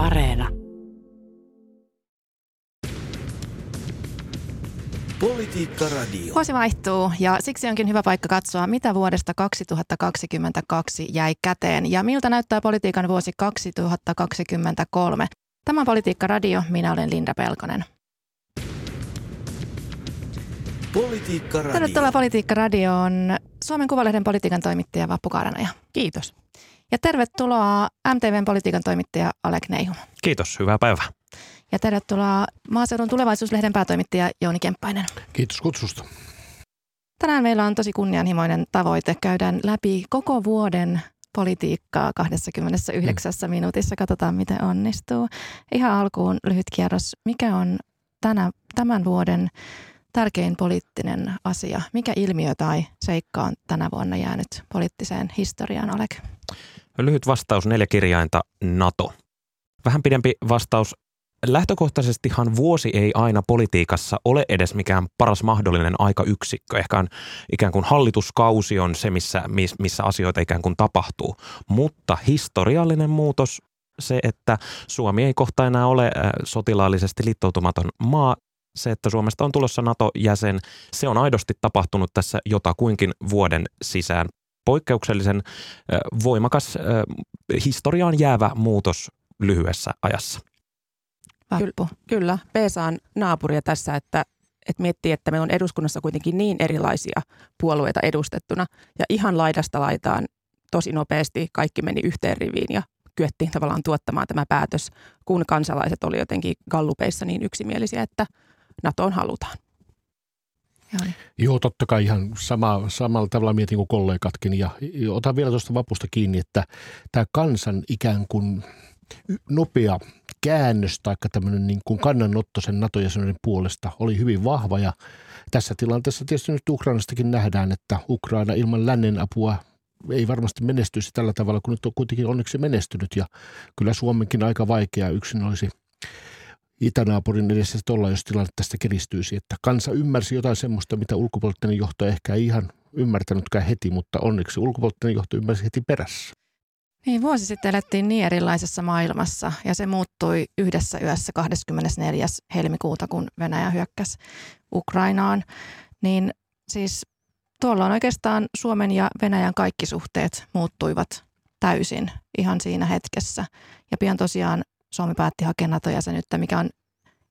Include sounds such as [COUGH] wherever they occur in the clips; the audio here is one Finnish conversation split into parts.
Areena. Politiikka Radio. Vuosi vaihtuu ja siksi onkin hyvä paikka katsoa, mitä vuodesta 2022 jäi käteen ja miltä näyttää politiikan vuosi 2023. Tämä on Politiikka Radio, minä olen Linda Pelkonen. Politiikka Radio. Tervetuloa Politiikka Radioon Suomen Kuvalehden politiikan toimittaja Vappu Kaaranaja. Kiitos. Ja tervetuloa MTVn politiikan toimittaja Alek Neihu. Kiitos, hyvää päivää. Ja tervetuloa Maaseudun tulevaisuuslehden päätoimittaja Jouni Kemppainen. Kiitos kutsusta. Tänään meillä on tosi kunnianhimoinen tavoite. Käydään läpi koko vuoden politiikkaa 29 mm. minuutissa. Katsotaan, miten onnistuu. Ihan alkuun lyhyt kierros. Mikä on tänä, tämän vuoden tärkein poliittinen asia? Mikä ilmiö tai seikka on tänä vuonna jäänyt poliittiseen historiaan, Alek? Lyhyt vastaus, neljä kirjainta, NATO. Vähän pidempi vastaus, lähtökohtaisestihan vuosi ei aina politiikassa ole edes mikään paras mahdollinen aikayksikkö. Ehkä on ikään kuin hallituskausi on se, missä, missä asioita ikään kuin tapahtuu. Mutta historiallinen muutos, se, että Suomi ei kohta enää ole äh, sotilaallisesti liittoutumaton maa, se, että Suomesta on tulossa NATO-jäsen, se on aidosti tapahtunut tässä jotakuinkin vuoden sisään. Poikkeuksellisen voimakas historiaan jäävä muutos lyhyessä ajassa. Vappu. Kyllä, Peesaan naapuria tässä, että, että miettii, että meillä on eduskunnassa kuitenkin niin erilaisia puolueita edustettuna ja ihan laidasta laitaan tosi nopeasti kaikki meni yhteen riviin ja kyettiin tavallaan tuottamaan tämä päätös, kun kansalaiset oli jotenkin gallupeissa niin yksimielisiä, että NATOon halutaan. Joo, Joo, totta kai ihan sama, samalla tavalla mietin kuin kollegatkin. Ja otan vielä tuosta vapusta kiinni, että tämä kansan ikään kuin nopea käännös tai tämmöinen niin kuin kannanotto sen NATO-jäsenyyden puolesta oli hyvin vahva. Ja tässä tilanteessa tietysti nyt Ukrainastakin nähdään, että Ukraina ilman lännen apua ei varmasti menestyisi tällä tavalla, kun nyt on kuitenkin onneksi menestynyt. Ja kyllä Suomenkin aika vaikea yksin olisi itänaapurin edessä olla, jos tilanne tästä kiristyisi. Että kansa ymmärsi jotain semmoista, mitä ulkopoliittinen johto ehkä ei ihan ymmärtänytkään heti, mutta onneksi ulkopoliittinen johto ymmärsi heti perässä. Niin, vuosi sitten elettiin niin erilaisessa maailmassa ja se muuttui yhdessä yössä 24. helmikuuta, kun Venäjä hyökkäsi Ukrainaan. Niin siis tuolloin oikeastaan Suomen ja Venäjän kaikki suhteet muuttuivat täysin ihan siinä hetkessä. Ja pian tosiaan Suomi päätti hakea NATO-jäsenyyttä, mikä on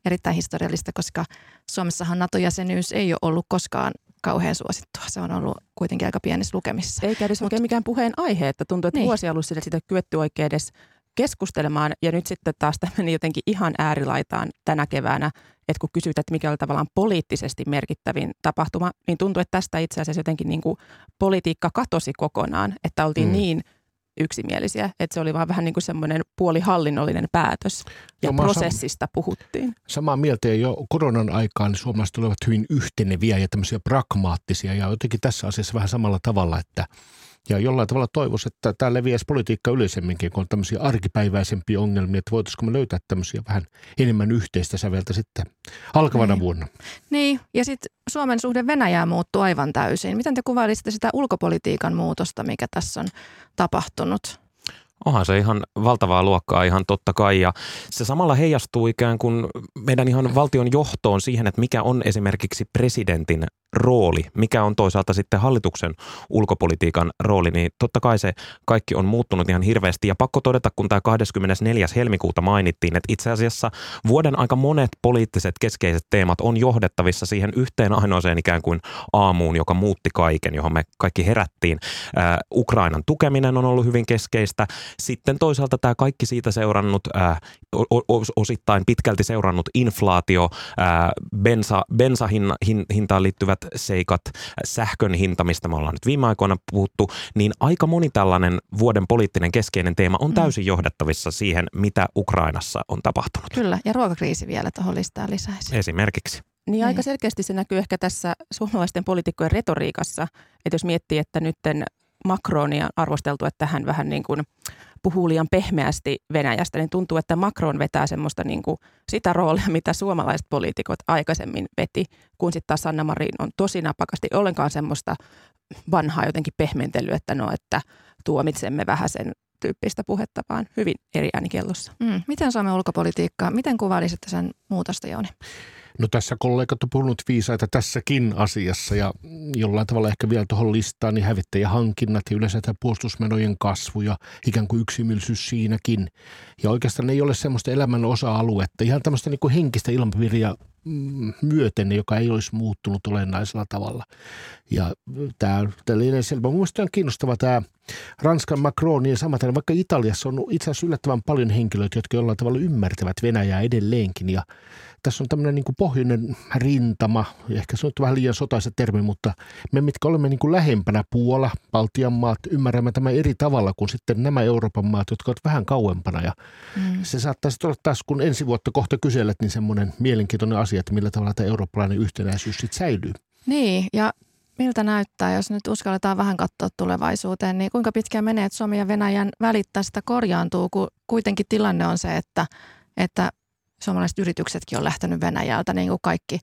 erittäin historiallista, koska Suomessahan NATO-jäsenyys ei ole ollut koskaan kauhean suosittua. Se on ollut kuitenkin aika pienissä lukemissa. Eikä edes Mut, mikään puheen aihe, että tuntuu, että niin. vuosi alussa sitä kyetty oikein edes keskustelemaan. Ja nyt sitten taas tämmöinen jotenkin ihan äärilaitaan tänä keväänä, että kun kysyt, että mikä oli tavallaan poliittisesti merkittävin tapahtuma, niin tuntuu, että tästä itse asiassa jotenkin niin kuin politiikka katosi kokonaan, että oltiin mm. niin – yksimielisiä, että se oli vaan vähän niin kuin semmoinen puolihallinnollinen päätös ja no, prosessista sam- puhuttiin. Samaa mieltä ja jo koronan aikaan suomalaiset olivat hyvin yhteneviä ja tämmöisiä pragmaattisia ja jotenkin tässä asiassa vähän samalla tavalla, että ja jollain tavalla toivoisi, että tämä leviäisi politiikka yleisemminkin, kun on tämmöisiä arkipäiväisempiä ongelmia, että voitaisiinko me löytää tämmöisiä vähän enemmän yhteistä säveltä sitten alkavana niin. vuonna. Niin, ja sitten Suomen suhde Venäjään muuttuu aivan täysin. Miten te kuvailisitte sitä ulkopolitiikan muutosta, mikä tässä on tapahtunut? Onhan se ihan valtavaa luokkaa ihan totta kai ja se samalla heijastuu ikään kuin meidän ihan valtion johtoon siihen, että mikä on esimerkiksi presidentin rooli, mikä on toisaalta sitten hallituksen ulkopolitiikan rooli, niin totta kai se kaikki on muuttunut ihan hirveästi. Ja pakko todeta, kun tämä 24. helmikuuta mainittiin, että itse asiassa vuoden aika monet poliittiset keskeiset teemat on johdettavissa siihen yhteen ainoaseen ikään kuin aamuun, joka muutti kaiken, johon me kaikki herättiin. Äh, Ukrainan tukeminen on ollut hyvin keskeistä. Sitten toisaalta tämä kaikki siitä seurannut, äh, osittain pitkälti seurannut inflaatio, äh, bensa, bensahintaan liittyvät seikat, sähkön hinta, mistä me ollaan nyt viime aikoina puhuttu, niin aika moni tällainen vuoden poliittinen keskeinen teema on mm. täysin johdettavissa siihen, mitä Ukrainassa on tapahtunut. Kyllä, ja ruokakriisi vielä tuohon listaan lisäisi. Esimerkiksi. Niin aika niin. selkeästi se näkyy ehkä tässä suomalaisten poliitikkojen retoriikassa, että jos miettii, että nytten Macronia on arvosteltu, että hän vähän niin kuin puhuu liian pehmeästi Venäjästä, niin tuntuu, että Macron vetää semmoista niin kuin sitä roolia, mitä suomalaiset poliitikot aikaisemmin veti, kun sitten taas Sanna Marin on tosi napakasti ollenkaan semmoista vanhaa jotenkin pehmentelyä, että no, että tuomitsemme vähän sen tyyppistä puhetta, vaan hyvin eri äänikellossa. Mm. Miten Suomen ulkopolitiikkaa, miten kuvailisitte sen muutosta, Jouni? No tässä kollegat on puhunut viisaita tässäkin asiassa ja jollain tavalla ehkä vielä tuohon listaan niin hävittäjähankinnat ja yleensä tämä puolustusmenojen kasvu ja ikään kuin yksimielisyys siinäkin. Ja oikeastaan ei ole semmoista elämän osa-aluetta, ihan tämmöistä niin kuin henkistä ilmapiiriä mm, myöten, joka ei olisi muuttunut olennaisella tavalla. Ja tämä, tämä lienee selvä. On kiinnostava tämä Ranskan Macron ja samaten vaikka Italiassa on itse asiassa yllättävän paljon henkilöitä, jotka jollain tavalla ymmärtävät Venäjää edelleenkin ja tässä on tämmöinen niin kuin pohjoinen rintama, ehkä se on vähän liian sotaisa termi, mutta me, mitkä olemme niin kuin lähempänä Puola, Baltian maat, ymmärrämme tämän eri tavalla kuin sitten nämä Euroopan maat, jotka ovat vähän kauempana. Ja mm. se saattaisi olla taas, kun ensi vuotta kohta kyselet, niin semmoinen mielenkiintoinen asia, että millä tavalla tämä eurooppalainen yhtenäisyys sitten säilyy. Niin, ja miltä näyttää, jos nyt uskalletaan vähän katsoa tulevaisuuteen, niin kuinka pitkään menee, että Suomi ja Venäjän välit tästä korjaantuu, kun kuitenkin tilanne on se, että, että suomalaiset yrityksetkin on lähtenyt Venäjältä, niin kuin kaikki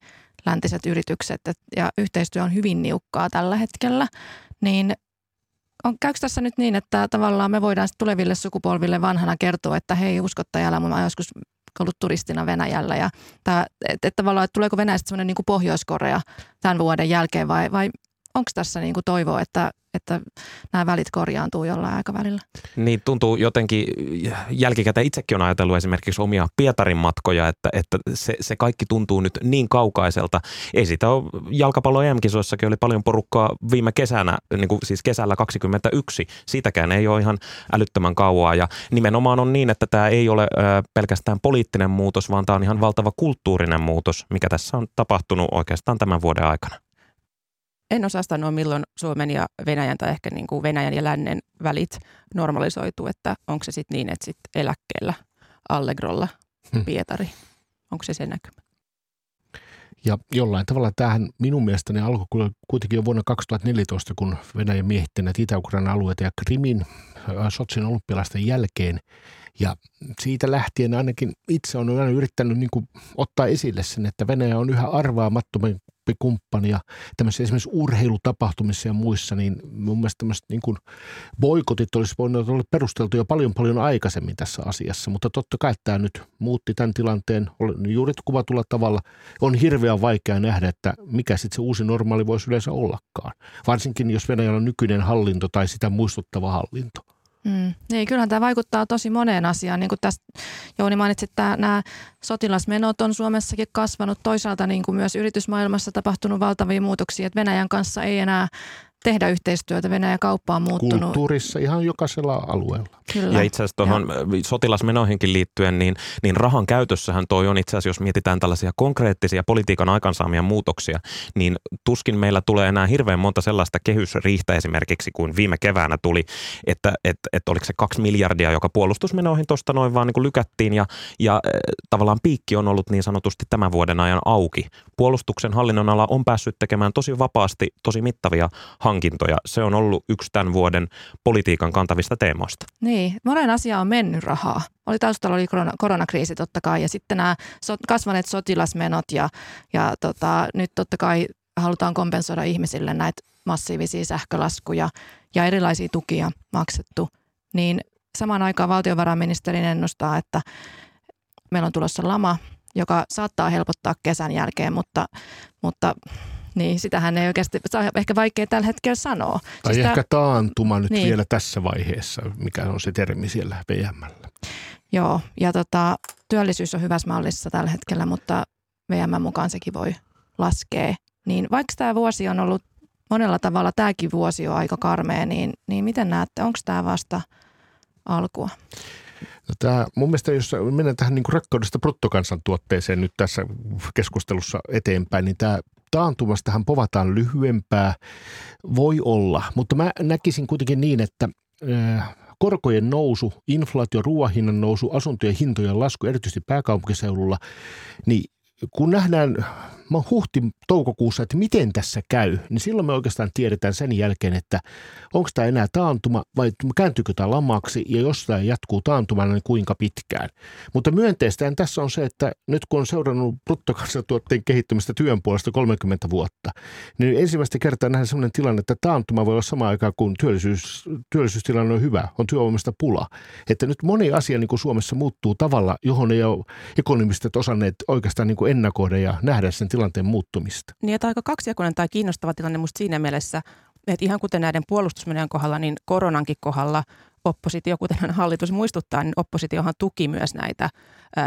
läntiset yritykset, et, ja yhteistyö on hyvin niukkaa tällä hetkellä, niin on, käykö tässä nyt niin, että tavallaan me voidaan tuleville sukupolville vanhana kertoa, että hei uskottajalla, mä joskus ollut turistina Venäjällä ja että et, et tavallaan, että tuleeko Venäjästä semmoinen niin Pohjois-Korea tämän vuoden jälkeen vai, vai onko tässä niin kuin toivoa, että että nämä välit korjaantuu jollain aikavälillä. Niin tuntuu jotenkin, jälkikäteen itsekin on ajatellut esimerkiksi omia Pietarin matkoja, että, että se, se kaikki tuntuu nyt niin kaukaiselta. Ei sitä ole, jalkapallo EM-kisoissakin oli paljon porukkaa viime kesänä, niin kuin siis kesällä 21. Siitäkään ei ole ihan älyttömän kauaa ja nimenomaan on niin, että tämä ei ole pelkästään poliittinen muutos, vaan tämä on ihan valtava kulttuurinen muutos, mikä tässä on tapahtunut oikeastaan tämän vuoden aikana en osaa sanoa, milloin Suomen ja Venäjän tai ehkä niin kuin Venäjän ja lännen välit normalisoituu, että onko se sitten niin, että sitten eläkkeellä Allegrolla hmm. Pietari, onko se se näkymä? Ja jollain tavalla tähän minun mielestäni alkoi kuitenkin jo vuonna 2014, kun Venäjä miehitti näitä Itä-Ukrainan alueita ja Krimin äh, Sotsin olympialaisten jälkeen. Ja siitä lähtien ainakin itse on aina yrittänyt niin kuin ottaa esille sen, että Venäjä on yhä arvaamattomampi kumppani ja esimerkiksi urheilutapahtumissa ja muissa, niin mun mielestä tämmöiset niin kuin boikotit olisi voinut olla perusteltu jo paljon paljon aikaisemmin tässä asiassa, mutta totta kai tämä nyt muutti tämän tilanteen juuri kuvatulla tavalla. On hirveän vaikea nähdä, että mikä sitten se uusi normaali voisi yleensä ollakaan, varsinkin jos Venäjällä on nykyinen hallinto tai sitä muistuttava hallinto. Mm. Niin, kyllähän tämä vaikuttaa tosi moneen asiaan. Niin kuin tästä Jouni mainitsi, että nämä sotilasmenot on Suomessakin kasvanut. Toisaalta niin kuin myös yritysmaailmassa tapahtunut valtavia muutoksia, että Venäjän kanssa ei enää tehdä yhteistyötä. Venäjän kauppa on muuttunut. Kulttuurissa ihan jokaisella alueella. Kyllä. Ja itse asiassa tuohon sotilasmenoihinkin liittyen, niin, niin rahan käytössähän toi on itse asiassa, jos mietitään tällaisia konkreettisia politiikan aikansaamia muutoksia, niin tuskin meillä tulee enää hirveän monta sellaista kehysriihtä esimerkiksi kuin viime keväänä tuli, että et, et oliko se kaksi miljardia, joka puolustusmenoihin tuosta noin vaan niin kuin lykättiin ja, ja e, tavallaan piikki on ollut niin sanotusti tämän vuoden ajan auki. Puolustuksen hallinnonala on päässyt tekemään tosi vapaasti, tosi mittavia hankintoja. Se on ollut yksi tämän vuoden politiikan kantavista teemoista. Niin, monen asia on mennyt rahaa. Oli taustalla oli korona, koronakriisi totta kai ja sitten nämä so, kasvaneet sotilasmenot ja, ja tota, nyt totta kai halutaan kompensoida ihmisille näitä massiivisia sähkölaskuja ja erilaisia tukia maksettu. Niin samaan aikaan valtiovarainministeri ennustaa, että meillä on tulossa lama, joka saattaa helpottaa kesän jälkeen, mutta, mutta niin, sitähän ei oikeasti, se on ehkä vaikea tällä hetkellä sanoa. Tai siis ehkä tämä, taantuma nyt niin. vielä tässä vaiheessa, mikä on se termi siellä VMllä. Joo, ja tota, työllisyys on hyvässä mallissa tällä hetkellä, mutta VM mukaan sekin voi laskea. Niin vaikka tämä vuosi on ollut monella tavalla, tämäkin vuosi on aika karmea, niin, niin miten näette, onko tämä vasta alkua? No tämä, mun mielestä jos mennään tähän niin rakkaudesta bruttokansantuotteeseen nyt tässä keskustelussa eteenpäin, niin tämä taantumastahan povataan lyhyempää, voi olla, mutta mä näkisin kuitenkin niin, että äh, korkojen nousu, inflaatio, ruoahinnan nousu, asuntojen hintojen lasku, erityisesti pääkaupunkiseudulla, niin kun nähdään huhti-toukokuussa, että miten tässä käy, niin silloin me oikeastaan tiedetään sen jälkeen, että onko tämä enää taantuma vai kääntyykö tämä lamaksi ja jos tämä jatkuu taantumana, niin kuinka pitkään. Mutta myönteistä tässä on se, että nyt kun on seurannut bruttokansantuotteen kehittymistä työn puolesta 30 vuotta, niin ensimmäistä kertaa nähdään sellainen tilanne, että taantuma voi olla sama aikaan kuin työllisyys, työllisyystilanne on hyvä, on työvoimasta pula. Että nyt moni asia niin kuin Suomessa muuttuu tavalla, johon ei ole ekonomistit osanneet oikeastaan niin kuin ennakoida ja nähdä sen tilanteen muuttumista. Niin, että aika kaksijakoinen tai kiinnostava tilanne musta siinä mielessä, että ihan kuten näiden puolustusmenojen kohdalla, niin koronankin kohdalla oppositio, kuten hallitus muistuttaa, niin oppositiohan tuki myös näitä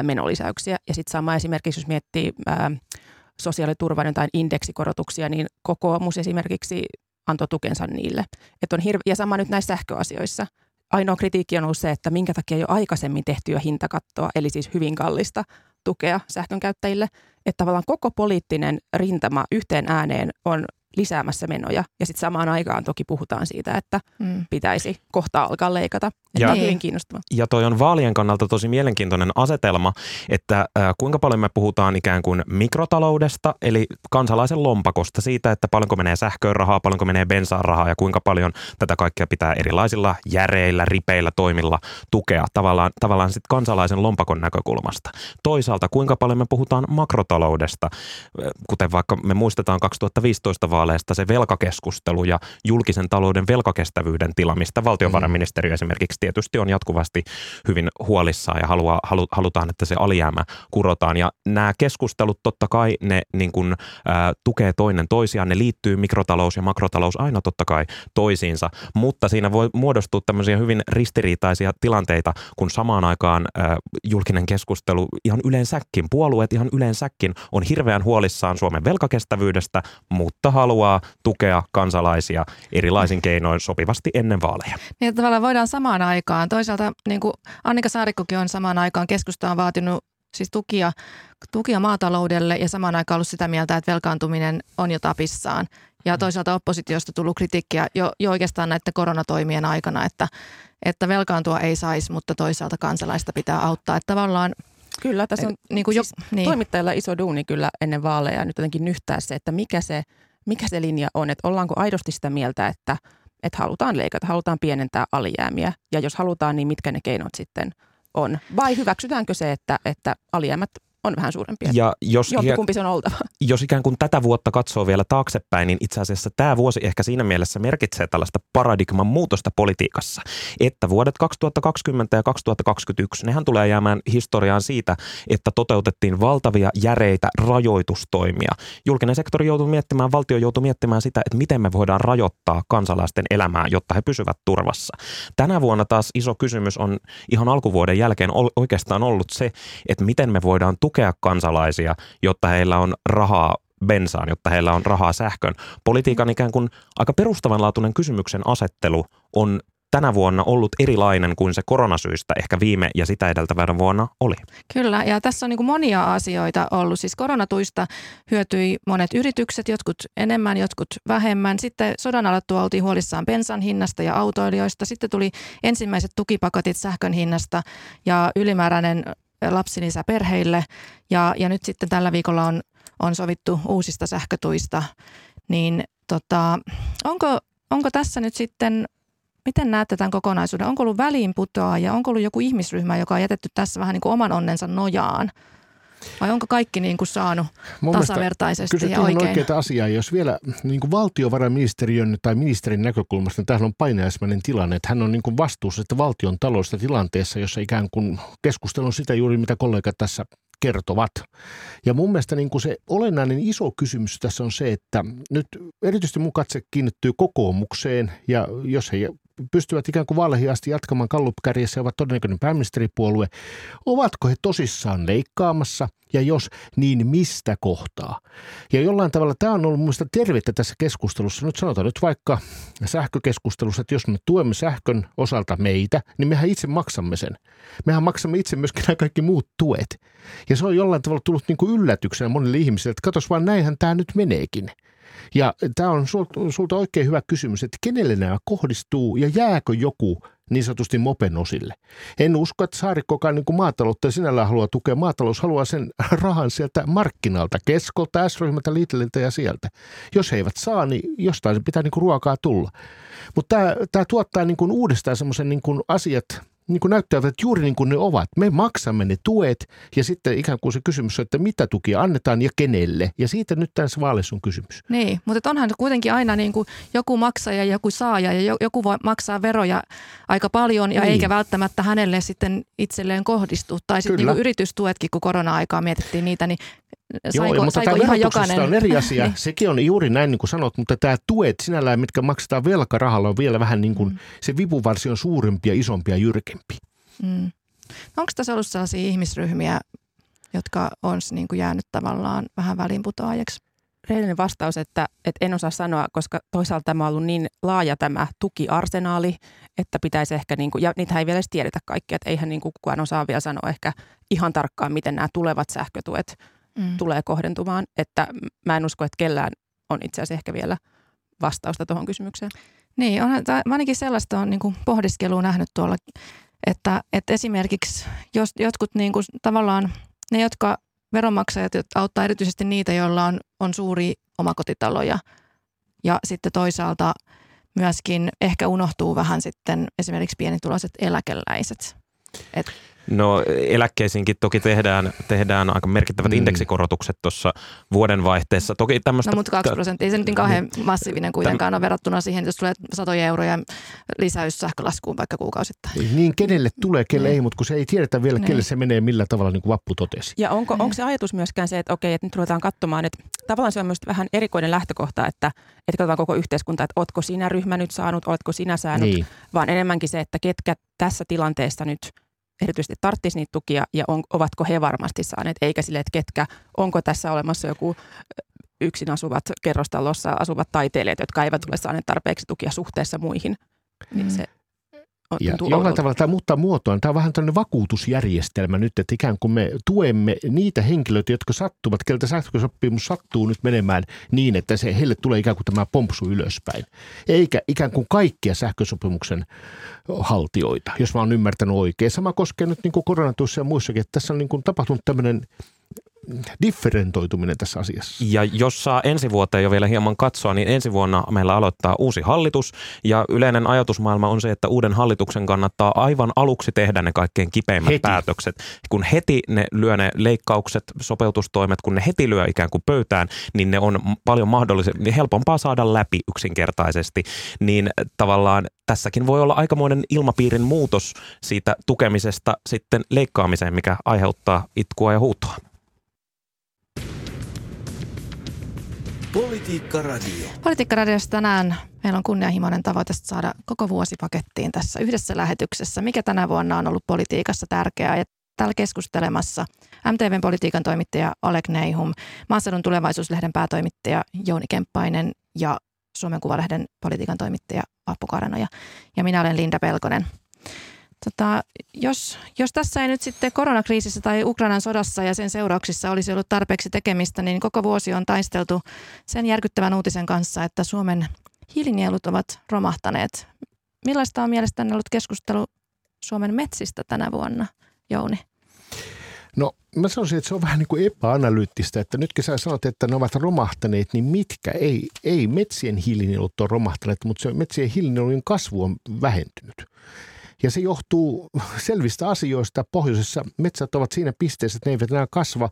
menolisäyksiä. Ja sitten sama esimerkiksi, jos miettii sosiaaliturvan tai indeksikorotuksia, niin kokoomus esimerkiksi antoi tukensa niille. Et on hirve- ja sama nyt näissä sähköasioissa. Ainoa kritiikki on ollut se, että minkä takia jo aikaisemmin tehty hintakattoa, eli siis hyvin kallista tukea sähkön käyttäjille, että tavallaan koko poliittinen rintama yhteen ääneen on lisäämässä menoja. Ja sitten samaan aikaan toki puhutaan siitä, että mm. pitäisi kohta alkaa leikata. Ja, on hyvin kiinnostava. Ja toi on vaalien kannalta tosi mielenkiintoinen asetelma, että äh, kuinka paljon me puhutaan ikään kuin mikrotaloudesta, eli kansalaisen lompakosta siitä, että paljonko menee sähköön rahaa, paljonko menee bensaan rahaa ja kuinka paljon tätä kaikkea pitää erilaisilla järeillä, ripeillä toimilla tukea tavallaan, tavallaan sit kansalaisen lompakon näkökulmasta. Toisaalta kuinka paljon me puhutaan makrotaloudesta, kuten vaikka me muistetaan 2015 vaaleista se velkakeskustelu ja julkisen talouden velkakestävyyden tila, mistä valtiovarainministeriö mm. esimerkiksi tietysti on jatkuvasti hyvin huolissaan ja haluaa, halu, halutaan, että se alijäämä kurotaan. Ja nämä keskustelut totta kai ne niin kuin, ä, tukee toinen toisiaan, ne liittyy mikrotalous ja makrotalous aina totta kai toisiinsa, mutta siinä voi muodostua tämmöisiä hyvin ristiriitaisia tilanteita, kun samaan aikaan ä, julkinen keskustelu ihan yleensäkin, puolueet ihan yleensäkin on hirveän huolissaan Suomen velkakestävyydestä, mutta haluaa tukea kansalaisia erilaisin keinoin sopivasti ennen vaaleja. Niin tavallaan voidaan samaan aikaan. Toisaalta niin kuin Annika Saarikkokin on samaan aikaan keskusta on vaatinut siis tukia, tukia maataloudelle ja samaan aikaan ollut sitä mieltä, että velkaantuminen on jo tapissaan. Ja mm. toisaalta oppositiosta tullut kritiikkiä jo, jo oikeastaan näiden koronatoimien aikana, että, että velkaantua ei saisi, mutta toisaalta kansalaista pitää auttaa. Että tavallaan Kyllä, tässä on niin kuin siis jo, niin. toimittajilla iso duuni kyllä ennen vaaleja nyt jotenkin nyhtää se, että mikä se, mikä se linja on, että ollaanko aidosti sitä mieltä, että – että halutaan leikata, halutaan pienentää alijäämiä ja jos halutaan, niin mitkä ne keinot sitten on? Vai hyväksytäänkö se, että, että alijäämät on vähän suurempia. Ja jos, kumpi se on oltava. [LAUGHS] Jos ikään kuin tätä vuotta katsoo vielä taaksepäin, niin itse asiassa tämä vuosi ehkä siinä mielessä merkitsee tällaista paradigman muutosta politiikassa. Että vuodet 2020 ja 2021, nehän tulee jäämään historiaan siitä, että toteutettiin valtavia järeitä rajoitustoimia. Julkinen sektori joutuu miettimään, valtio joutuu miettimään sitä, että miten me voidaan rajoittaa kansalaisten elämää, jotta he pysyvät turvassa. Tänä vuonna taas iso kysymys on ihan alkuvuoden jälkeen oikeastaan ollut se, että miten me voidaan tukea kansalaisia, jotta heillä on rahaa bensaan, jotta heillä on rahaa sähkön. Politiikan ikään kuin aika perustavanlaatuinen kysymyksen asettelu on tänä vuonna ollut erilainen kuin se koronasyistä ehkä viime ja sitä edeltävänä vuonna oli. Kyllä, ja tässä on niin monia asioita ollut. Siis koronatuista hyötyi monet yritykset, jotkut enemmän, jotkut vähemmän. Sitten sodan alettua oltiin huolissaan bensan hinnasta ja autoilijoista. Sitten tuli ensimmäiset tukipaketit sähkön hinnasta ja ylimääräinen lapsilisä perheille ja, ja nyt sitten tällä viikolla on, on sovittu uusista sähkötuista, niin tota, onko, onko tässä nyt sitten, miten näette tämän kokonaisuuden? Onko ollut väliinputoa ja onko ollut joku ihmisryhmä, joka on jätetty tässä vähän niin kuin oman onnensa nojaan? Vai onko kaikki niin kuin saanut Mun tasavertaisesti ja oikein? oikeita asiaa. Jos vielä niin kuin valtiovarainministeriön tai ministerin näkökulmasta, niin tämähän on painajaismainen tilanne, että hän on niin kuin vastuussa että valtion taloudesta tilanteessa, jossa ikään kuin keskustelun sitä juuri, mitä kollegat tässä kertovat. Ja mun mielestä niin kuin se olennainen iso kysymys tässä on se, että nyt erityisesti mun katse kiinnittyy kokoomukseen ja jos he pystyvät ikään kuin vaaleihin asti jatkamaan kallupkärjessä ja ovat todennäköinen pääministeripuolue, ovatko he tosissaan leikkaamassa ja jos, niin mistä kohtaa? Ja jollain tavalla tämä on ollut mielestäni tervettä tässä keskustelussa. Nyt sanotaan nyt vaikka sähkökeskustelussa, että jos me tuemme sähkön osalta meitä, niin mehän itse maksamme sen. Mehän maksamme itse myöskin nämä kaikki muut tuet. Ja se on jollain tavalla tullut niin kuin yllätyksenä monille ihmisille, että katos vaan näinhän tämä nyt meneekin. Ja tämä on sulta, oikein hyvä kysymys, että kenelle nämä kohdistuu ja jääkö joku niin sanotusti mopenosille. En usko, että Saarikkokaan niin maataloutta sinällään haluaa tukea. Maatalous haluaa sen rahan sieltä markkinalta, keskolta, S-ryhmältä, Lidliltä ja sieltä. Jos he eivät saa, niin jostain pitää niin kuin ruokaa tulla. Mutta tämä, tämä tuottaa niin kuin uudestaan semmoisen niin kuin asiat – niin kuin näyttävät juuri niin kuin ne ovat. Me maksamme ne tuet ja sitten ikään kuin se kysymys on, että mitä tukia annetaan ja kenelle. Ja siitä nyt tässä vaaleissa on kysymys. Niin, mutta onhan kuitenkin aina niin kuin joku maksaja ja joku saaja ja joku voi maksaa veroja aika paljon ja niin. eikä välttämättä hänelle sitten itselleen kohdistu. Tai sitten niin yritystuetkin, kun korona-aikaa mietittiin niitä, niin Saiko, Joo, mutta tämä ihan jokainen? on eri asia. [LAUGHS] niin. Sekin on juuri näin niin kuin sanot, mutta tämä tuet sinällään, mitkä maksetaan velkarahalla, on vielä vähän niin kuin, mm. se vipuvarsi on suurempi ja isompi ja jyrkempi. Mm. No onko tässä ollut sellaisia ihmisryhmiä, jotka on niin kuin jäänyt tavallaan vähän välinputoajaksi? Reilinen vastaus, että, että en osaa sanoa, koska toisaalta tämä on ollut niin laaja tämä tukiarsenaali, että pitäisi ehkä, niin kuin, ja niitä ei vielä edes tiedetä kaikkia, että eihän niin kuin kukaan osaa vielä sanoa ehkä ihan tarkkaan, miten nämä tulevat sähkötuet – mm. tulee kohdentumaan. Että mä en usko, että kellään on itse asiassa ehkä vielä vastausta tuohon kysymykseen. Niin, on, ainakin sellaista on niin pohdiskelua nähnyt tuolla, että, että esimerkiksi jos jotkut niin kuin, tavallaan ne, jotka veronmaksajat auttaa erityisesti niitä, joilla on, on suuri omakotitaloja ja sitten toisaalta myöskin ehkä unohtuu vähän sitten esimerkiksi pienituloiset eläkeläiset. Et No eläkkeisiinkin toki tehdään, tehdään aika merkittävät mm. indeksikorotukset tuossa vuoden vaihteessa. Toki tämmöistä... No mutta 2 prosenttia, ei se nyt niin kauhean niin. massiivinen kuitenkaan on verrattuna siihen, jos tulee satoja euroja lisäys sähkölaskuun vaikka kuukausittain. Niin, kenelle tulee, kelle niin. ei, mutta kun se ei tiedetä vielä, niin. kelle se menee, millä tavalla niin kuin Vappu totesi. Ja onko, niin. onko se ajatus myöskään se, että okei, että nyt ruvetaan katsomaan, että tavallaan se on myös vähän erikoinen lähtökohta, että, että katsotaan koko yhteiskunta, että ootko sinä ryhmä nyt saanut, oletko sinä saanut, niin. vaan enemmänkin se, että ketkä tässä tilanteessa nyt – erityisesti tarttisi niitä tukia ja on, ovatko he varmasti saaneet, eikä sille, että ketkä, onko tässä olemassa joku yksin asuvat kerrostalossa asuvat taiteilijat, jotka eivät ole saaneet tarpeeksi tukia suhteessa muihin. Niin mm. se ja jollain tavalla tämä muuttaa muotoaan. Tämä on vähän tämmöinen vakuutusjärjestelmä nyt, että ikään kuin me tuemme niitä henkilöitä, jotka sattuvat, keltä sähkösopimus sattuu nyt menemään niin, että se, heille tulee ikään kuin tämä pompsu ylöspäin. Eikä ikään kuin kaikkia sähkösopimuksen haltioita, jos mä oon ymmärtänyt oikein. Sama koskee nyt niin kuin koronatuissa ja muissakin, että tässä on niin kuin tapahtunut tämmöinen differentoituminen tässä asiassa. Ja jos saa ensi vuoteen jo vielä hieman katsoa, niin ensi vuonna meillä aloittaa uusi hallitus ja yleinen ajatusmaailma on se, että uuden hallituksen kannattaa aivan aluksi tehdä ne kaikkein kipeimmät heti. päätökset. Kun heti ne lyö ne leikkaukset, sopeutustoimet, kun ne heti lyö ikään kuin pöytään, niin ne on paljon mahdollisesti, niin helpompaa saada läpi yksinkertaisesti. Niin tavallaan tässäkin voi olla aikamoinen ilmapiirin muutos siitä tukemisesta sitten leikkaamiseen, mikä aiheuttaa itkua ja huutoa. Politiikka Radio. Politiikka Radiossa tänään meillä on kunnianhimoinen tavoite saada koko vuosi pakettiin tässä yhdessä lähetyksessä. Mikä tänä vuonna on ollut politiikassa tärkeää? Ja täällä keskustelemassa MTVn politiikan toimittaja Oleg Neihum, Maaseudun tulevaisuuslehden päätoimittaja Jouni Kemppainen ja Suomen Kuvalehden politiikan toimittaja Vappu Karanoja. Ja minä olen Linda Pelkonen. Tota, jos, jos tässä ei nyt sitten koronakriisissä tai Ukrainan sodassa ja sen seurauksissa olisi ollut tarpeeksi tekemistä, niin koko vuosi on taisteltu sen järkyttävän uutisen kanssa, että Suomen hiilinielut ovat romahtaneet. Millaista on mielestäni ollut keskustelu Suomen metsistä tänä vuonna, Jouni? No mä sanoisin, että se on vähän niin kuin epäanalyyttistä, että nytkin sä sanot, että ne ovat romahtaneet, niin mitkä? Ei, ei metsien hiilinielut ole romahtaneet, mutta se metsien hiilinielujen kasvu on vähentynyt. Ja se johtuu selvistä asioista. Pohjoisessa metsät ovat siinä pisteessä, että ne eivät enää kasva.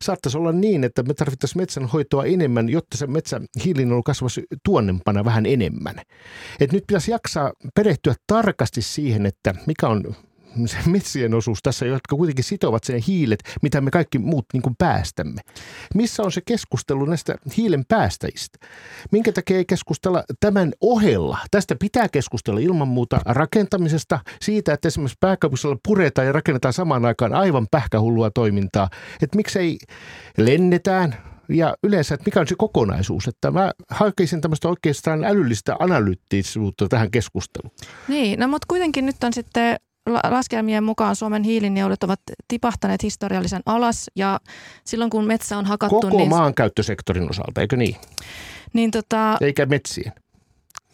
Saattaisi olla niin, että me tarvittaisiin metsänhoitoa enemmän, jotta se metsä hiilinielu kasvaisi tuonnempana vähän enemmän. Et nyt pitäisi jaksaa perehtyä tarkasti siihen, että mikä on se metsien osuus tässä, jotka kuitenkin sitovat sen hiilet, mitä me kaikki muut niin kuin päästämme. Missä on se keskustelu näistä hiilen päästäjistä? Minkä takia ei keskustella tämän ohella? Tästä pitää keskustella ilman muuta rakentamisesta, siitä, että esimerkiksi pääkaupunkisella puretaan ja rakennetaan samaan aikaan aivan pähkähullua toimintaa. Että miksei lennetään, ja yleensä, että mikä on se kokonaisuus. Että mä hakisin tämmöistä oikeastaan älyllistä analyyttisuutta tähän keskusteluun. Niin, no mutta kuitenkin nyt on sitten laskelmien mukaan Suomen hiilinielut ovat tipahtaneet historiallisen alas ja silloin kun metsä on hakattu... Koko niin, maankäyttösektorin osalta, eikö niin? Niin tota... Eikä metsien.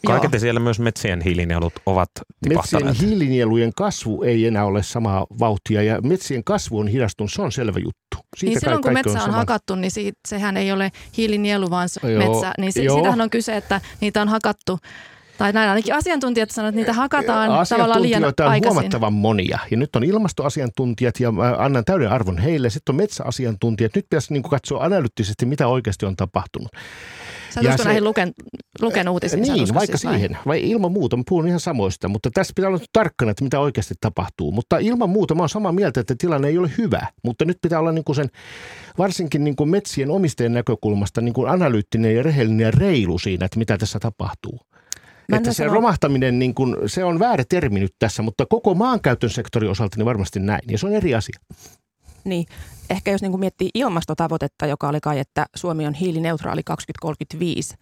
Kaiketi siellä myös metsien hiilinielut ovat tipahtaneet. Metsien hiilinielujen kasvu ei enää ole samaa vauhtia ja metsien kasvu on hidastunut, se on selvä juttu. Siitä niin silloin kun metsä on, on hakattu, niin siitä, sehän ei ole hiilinielu, vaan joo, metsä. Niin se, siitähän on kyse, että niitä on hakattu tai näin ainakin asiantuntijat sanovat, että niitä hakataan tavallaan liian on aikaisin. huomattavan monia. Ja nyt on ilmastoasiantuntijat ja annan täyden arvon heille. Sitten on metsäasiantuntijat. Nyt pitäisi niin katsoa analyyttisesti, mitä oikeasti on tapahtunut. Sä se, näihin luken, luken uutisia. Niin, vaikka siis siihen. Vai ilman muuta, mä puhun ihan samoista. Mutta tässä pitää olla tarkkana, että mitä oikeasti tapahtuu. Mutta ilman muuta mä oon samaa mieltä, että tilanne ei ole hyvä. Mutta nyt pitää olla niin kuin sen, varsinkin niin kuin metsien omistajien näkökulmasta niin kuin analyyttinen ja rehellinen ja reilu siinä, että mitä tässä tapahtuu. Mä että se sano... romahtaminen, niin kun, se on väärä termi nyt tässä, mutta koko maankäytön sektorin osalta niin varmasti näin. Ja se on eri asia. Niin, ehkä jos niin miettii ilmastotavoitetta, joka oli kai, että Suomi on hiilineutraali 2035,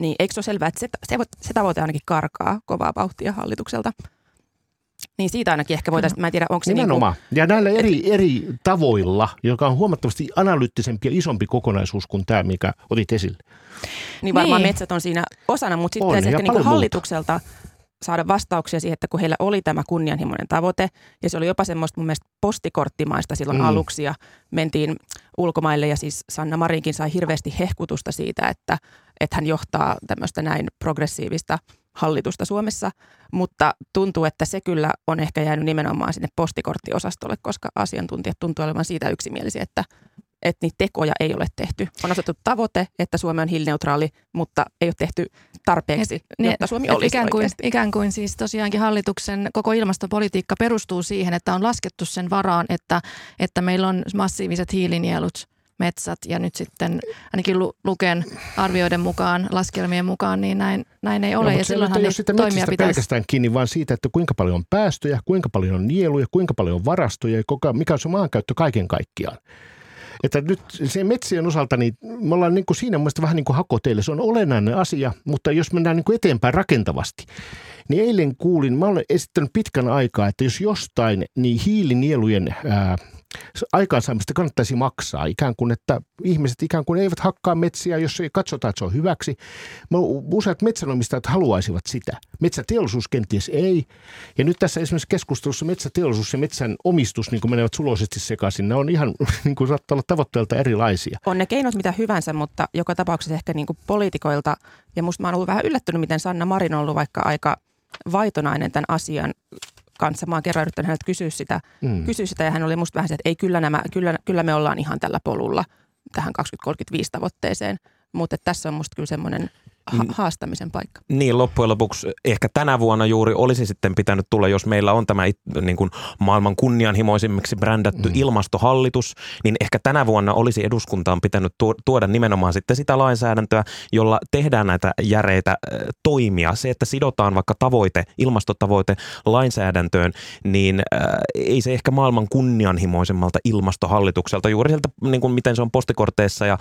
niin eikö se ole selvää, että se, se, se tavoite ainakin karkaa kovaa vauhtia hallitukselta? Niin siitä ainakin ehkä voitaisiin, mä en tiedä, onko se Nimenomaan. Niin kuin, ja näillä eri, et, eri tavoilla, joka on huomattavasti analyyttisempi ja isompi kokonaisuus kuin tämä, mikä otit esille. Niin varmaan niin. metsät on siinä osana, mutta sitten on, ehkä niin kuin hallitukselta saada vastauksia siihen, että kun heillä oli tämä kunnianhimoinen tavoite, ja se oli jopa semmoista mun mielestä postikorttimaista silloin mm. aluksi, ja mentiin ulkomaille, ja siis Sanna Marinkin sai hirveästi hehkutusta siitä, että, että hän johtaa tämmöistä näin progressiivista hallitusta Suomessa, mutta tuntuu, että se kyllä on ehkä jäänyt nimenomaan sinne postikorttiosastolle, koska asiantuntijat tuntuu olevan siitä yksimielisiä, että että niitä tekoja ei ole tehty. On asetettu tavoite, että Suomi on hiilineutraali, mutta ei ole tehty tarpeeksi, et, jotta Suomi olisi ikään kuin, ikään kuin siis tosiaankin hallituksen koko ilmastopolitiikka perustuu siihen, että on laskettu sen varaan, että, että meillä on massiiviset hiilinielut metsät ja nyt sitten ainakin Luken arvioiden mukaan, laskelmien mukaan, niin näin, näin ei ole. No, ja silloinhan ei ole sitä toimia pitäisi... pelkästään kiinni, vaan siitä, että kuinka paljon on päästöjä, kuinka paljon on nieluja, kuinka paljon on varastoja ja mikä on se maankäyttö kaiken kaikkiaan. Että nyt se metsien osalta, niin me ollaan niin kuin siinä mielestä vähän niin kuin hakoteille. Se on olennainen asia, mutta jos mennään niin kuin eteenpäin rakentavasti, niin eilen kuulin, mä olen esittänyt pitkän aikaa, että jos jostain, niin hiilinielujen ää, aikaansaamista kannattaisi maksaa. Ikään kuin, että ihmiset ikään kuin eivät hakkaa metsiä, jos ei katsota, että se on hyväksi. Useat metsänomistajat haluaisivat sitä. Metsäteollisuus kenties ei. Ja nyt tässä esimerkiksi keskustelussa metsäteollisuus ja metsän omistus niin kuin menevät suloisesti sekaisin. Ne on ihan, [LAUGHS] niin kuin saattaa olla tavoitteelta erilaisia. On ne keinot mitä hyvänsä, mutta joka tapauksessa ehkä niin kuin poliitikoilta, ja musta mä oon ollut vähän yllättynyt, miten Sanna Marin on ollut vaikka aika vaitonainen tämän asian kanssa. Mä oon kerran yrittänyt häneltä kysyä sitä, mm. kysyä sitä ja hän oli musta vähän se, että ei kyllä, nämä, kyllä, kyllä me ollaan ihan tällä polulla tähän 2035 tavoitteeseen. Mutta tässä on musta kyllä semmoinen haastamisen paikka. Niin, loppujen lopuksi ehkä tänä vuonna juuri olisi sitten pitänyt tulla, jos meillä on tämä niin kuin maailman kunnianhimoisimmiksi brändätty mm. ilmastohallitus, niin ehkä tänä vuonna olisi eduskuntaan pitänyt tuoda nimenomaan sitten sitä lainsäädäntöä, jolla tehdään näitä järeitä toimia. Se, että sidotaan vaikka tavoite, ilmastotavoite lainsäädäntöön, niin äh, ei se ehkä maailman kunnianhimoisemmalta ilmastohallitukselta, juuri sieltä niin kuin miten se on postikorteissa ja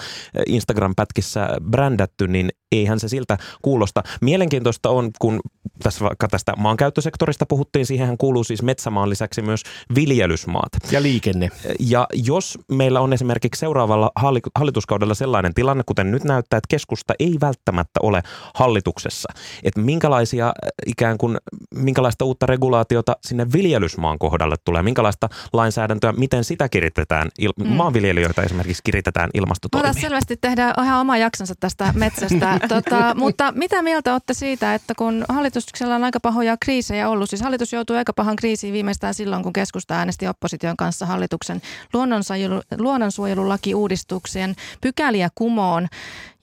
Instagram-pätkissä brändätty, niin eihän se siltä kuulosta. Mielenkiintoista on, kun tässä vaikka tästä maankäyttösektorista puhuttiin, siihen kuuluu siis metsämaan lisäksi myös viljelysmaat. Ja liikenne. Ja jos meillä on esimerkiksi seuraavalla hallituskaudella sellainen tilanne, kuten nyt näyttää, että keskusta ei välttämättä ole hallituksessa, että minkälaisia äh, ikään kuin, minkälaista uutta regulaatiota sinne viljelysmaan kohdalle tulee, minkälaista lainsäädäntöä, miten sitä kiritetään, il- mm. maanviljelijöitä esimerkiksi kiritetään ilmastotoimia. selvästi tehdään ihan oma jaksonsa tästä metsästä. [LAUGHS] tota, mutta mitä mieltä olette siitä, että kun hallituksella on aika pahoja kriisejä ollut, siis hallitus joutui aika pahan kriisiin viimeistään silloin, kun keskusta äänesti opposition kanssa hallituksen luonnonsuojelu, luonnonsuojelulaki-uudistuksien pykäliä kumoon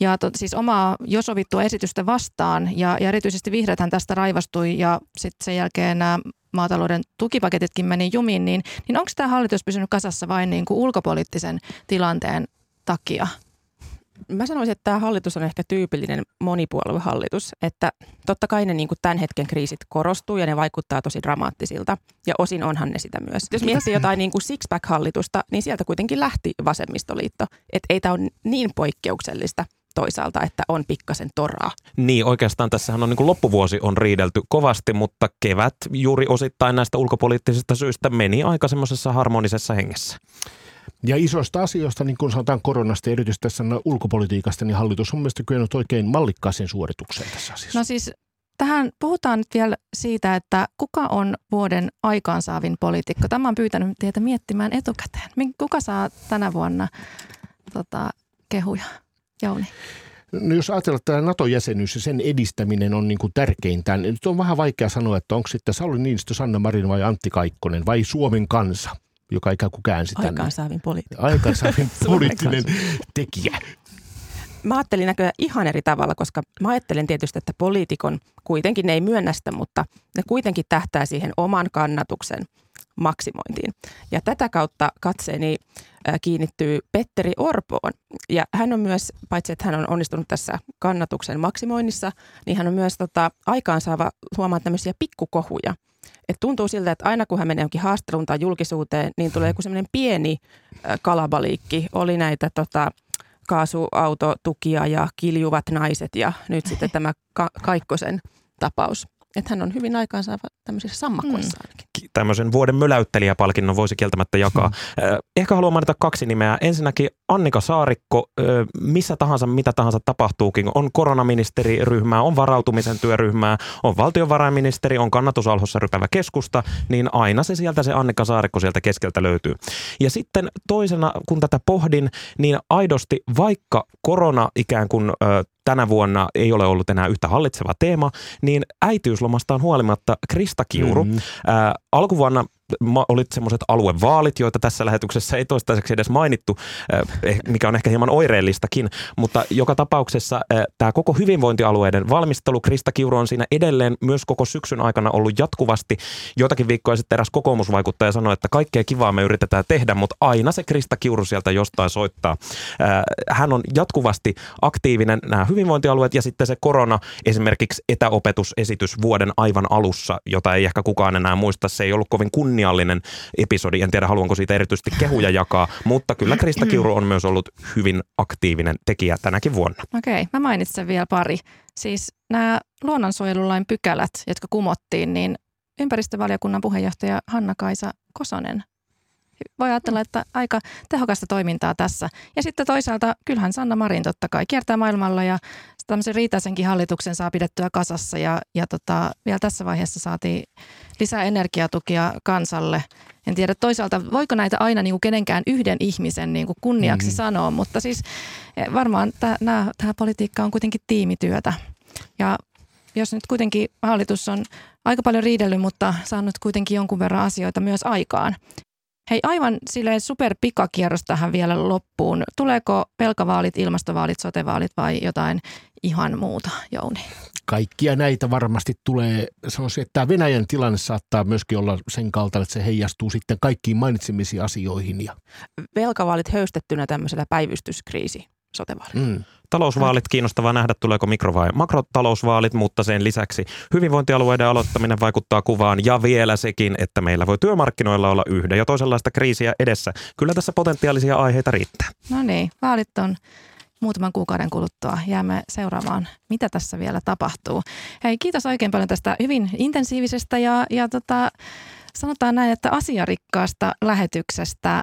ja tot, siis omaa jo sovittua esitystä vastaan ja, ja erityisesti vihreäthän tästä raivastui ja sitten sen jälkeen nämä maatalouden tukipaketitkin meni jumiin, niin, niin onko tämä hallitus pysynyt kasassa vain niin kuin ulkopoliittisen tilanteen takia? Mä sanoisin, että tämä hallitus on ehkä tyypillinen monipuoluehallitus, että totta kai ne niin kuin tämän hetken kriisit korostuu ja ne vaikuttaa tosi dramaattisilta ja osin onhan ne sitä myös. Jos miettii jotain niin kuin Sixpack-hallitusta, niin sieltä kuitenkin lähti vasemmistoliitto, että ei tämä ole niin poikkeuksellista toisaalta, että on pikkasen toraa. Niin, oikeastaan tässähän on niin kuin loppuvuosi on riidelty kovasti, mutta kevät juuri osittain näistä ulkopoliittisista syistä meni aika semmoisessa harmonisessa hengessä. Ja isoista asioista, niin kuin sanotaan koronasta ja erityisesti tässä ulkopolitiikasta, niin hallitus on mielestäni kyennyt oikein mallikkaaseen suoritukseen tässä asiassa. No siis tähän puhutaan nyt vielä siitä, että kuka on vuoden aikaansaavin poliitikko. Tämä on pyytänyt teitä miettimään etukäteen. Kuka saa tänä vuonna tota, kehuja? Jouni. No jos ajatellaan, että tämä NATO-jäsenyys ja sen edistäminen on niin kuin tärkeintä, niin nyt on vähän vaikea sanoa, että onko sitten Sauli Niinistö, Sanna Marin vai Antti Kaikkonen vai Suomen kansa, joka ikään kuin käänsi tänne. Aikaansaavin [LAUGHS] poliittinen. Aikaansaavin poliittinen tekijä. Mä ajattelin näköjään ihan eri tavalla, koska mä ajattelen tietysti, että poliitikon kuitenkin ne ei myönnä sitä, mutta ne kuitenkin tähtää siihen oman kannatuksen maksimointiin. Ja tätä kautta katseeni kiinnittyy Petteri Orpoon. Ja hän on myös, paitsi että hän on onnistunut tässä kannatuksen maksimoinnissa, niin hän on myös tota, aikaansaava luomaan tämmöisiä pikkukohuja. Et tuntuu siltä, että aina kun hän menee jonkin haastatteluun tai julkisuuteen, niin tulee joku semmoinen pieni kalabaliikki. Oli näitä tota, kaasuautotukia ja kiljuvat naiset ja nyt sitten tämä Ka- Kaikkosen tapaus. Että hän on hyvin aikaansaava tämmöisissä sammakoissa mm. ainakin. Tämmöisen vuoden möläyttelijäpalkinnon voisi kieltämättä jakaa. Mm. Ehkä haluan mainita kaksi nimeä. Ensinnäkin Annika Saarikko, missä tahansa, mitä tahansa tapahtuukin. On koronaministeriryhmää, on varautumisen työryhmää, on valtiovarainministeri, on kannatusalhossa rypävä keskusta, niin aina se sieltä se Annika Saarikko sieltä keskeltä löytyy. Ja sitten toisena, kun tätä pohdin, niin aidosti vaikka korona ikään kuin tänä vuonna ei ole ollut enää yhtä hallitseva teema, niin äitiyslomastaan huolimatta Krista Kiuru mm-hmm. ää, alkuvuonna olit semmoiset aluevaalit, joita tässä lähetyksessä ei toistaiseksi edes mainittu, eh, mikä on ehkä hieman oireellistakin, mutta joka tapauksessa tämä koko hyvinvointialueiden valmistelu, Krista Kiuru on siinä edelleen myös koko syksyn aikana ollut jatkuvasti. Jotakin viikkoja sitten eräs kokoomusvaikuttaja sanoi, että kaikkea kivaa me yritetään tehdä, mutta aina se Krista Kiuru sieltä jostain soittaa. Hän on jatkuvasti aktiivinen nämä hyvinvointialueet ja sitten se korona, esimerkiksi etäopetusesitys vuoden aivan alussa, jota ei ehkä kukaan enää muista, se ei ollut kovin kunnia kunniallinen episodi. En tiedä, haluanko siitä erityisesti kehuja jakaa, mutta kyllä Krista [CLEARS THROAT] Kiuru on myös ollut hyvin aktiivinen tekijä tänäkin vuonna. Okei, mä mainitsen vielä pari. Siis nämä luonnonsuojelulain pykälät, jotka kumottiin, niin ympäristövaliokunnan puheenjohtaja Hanna-Kaisa Kosonen voi ajatella, että aika tehokasta toimintaa tässä. Ja sitten toisaalta kyllähän Sanna Marin totta kai kiertää maailmalla ja tämmöisen riitaisenkin hallituksen saa pidettyä kasassa ja, ja tota, vielä tässä vaiheessa saatiin lisää energiatukia kansalle. En tiedä toisaalta, voiko näitä aina niin kuin kenenkään yhden ihmisen niin kuin kunniaksi mm. sanoa, mutta siis eh, varmaan tämä politiikka on kuitenkin tiimityötä. Ja jos nyt kuitenkin hallitus on aika paljon riidellyt, mutta saanut kuitenkin jonkun verran asioita myös aikaan, Hei, aivan silleen super pikakierros tähän vielä loppuun. Tuleeko pelkavaalit, ilmastovaalit, sotevaalit vai jotain ihan muuta, Jouni? Kaikkia näitä varmasti tulee. Sanoisin, että tämä Venäjän tilanne saattaa myöskin olla sen kaltainen, että se heijastuu sitten kaikkiin mainitsemisiin asioihin. Ja... Velkavaalit höystettynä tämmöisellä päivystyskriisi sotevaalit. Mm. Talousvaalit, kiinnostavaa nähdä, tuleeko mikro- vai makrotalousvaalit, mutta sen lisäksi hyvinvointialueiden aloittaminen vaikuttaa kuvaan ja vielä sekin, että meillä voi työmarkkinoilla olla yhden ja toisenlaista kriisiä edessä. Kyllä tässä potentiaalisia aiheita riittää. No niin, vaalit on muutaman kuukauden kuluttua. Jäämme seuraamaan, mitä tässä vielä tapahtuu. Hei, kiitos oikein paljon tästä hyvin intensiivisestä ja, ja tota, sanotaan näin, että asiarikkaasta lähetyksestä.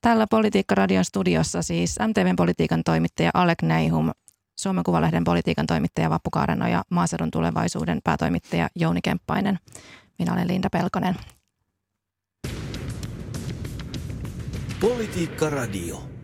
Tällä Politiikka-radion studiossa siis MTVn politiikan toimittaja Alek Neihum, Suomen Kuvalehden politiikan toimittaja Vappu Kaareno ja Maaseudun tulevaisuuden päätoimittaja Jouni Kemppainen. Minä olen Linda Pelkonen. Politiikka Radio.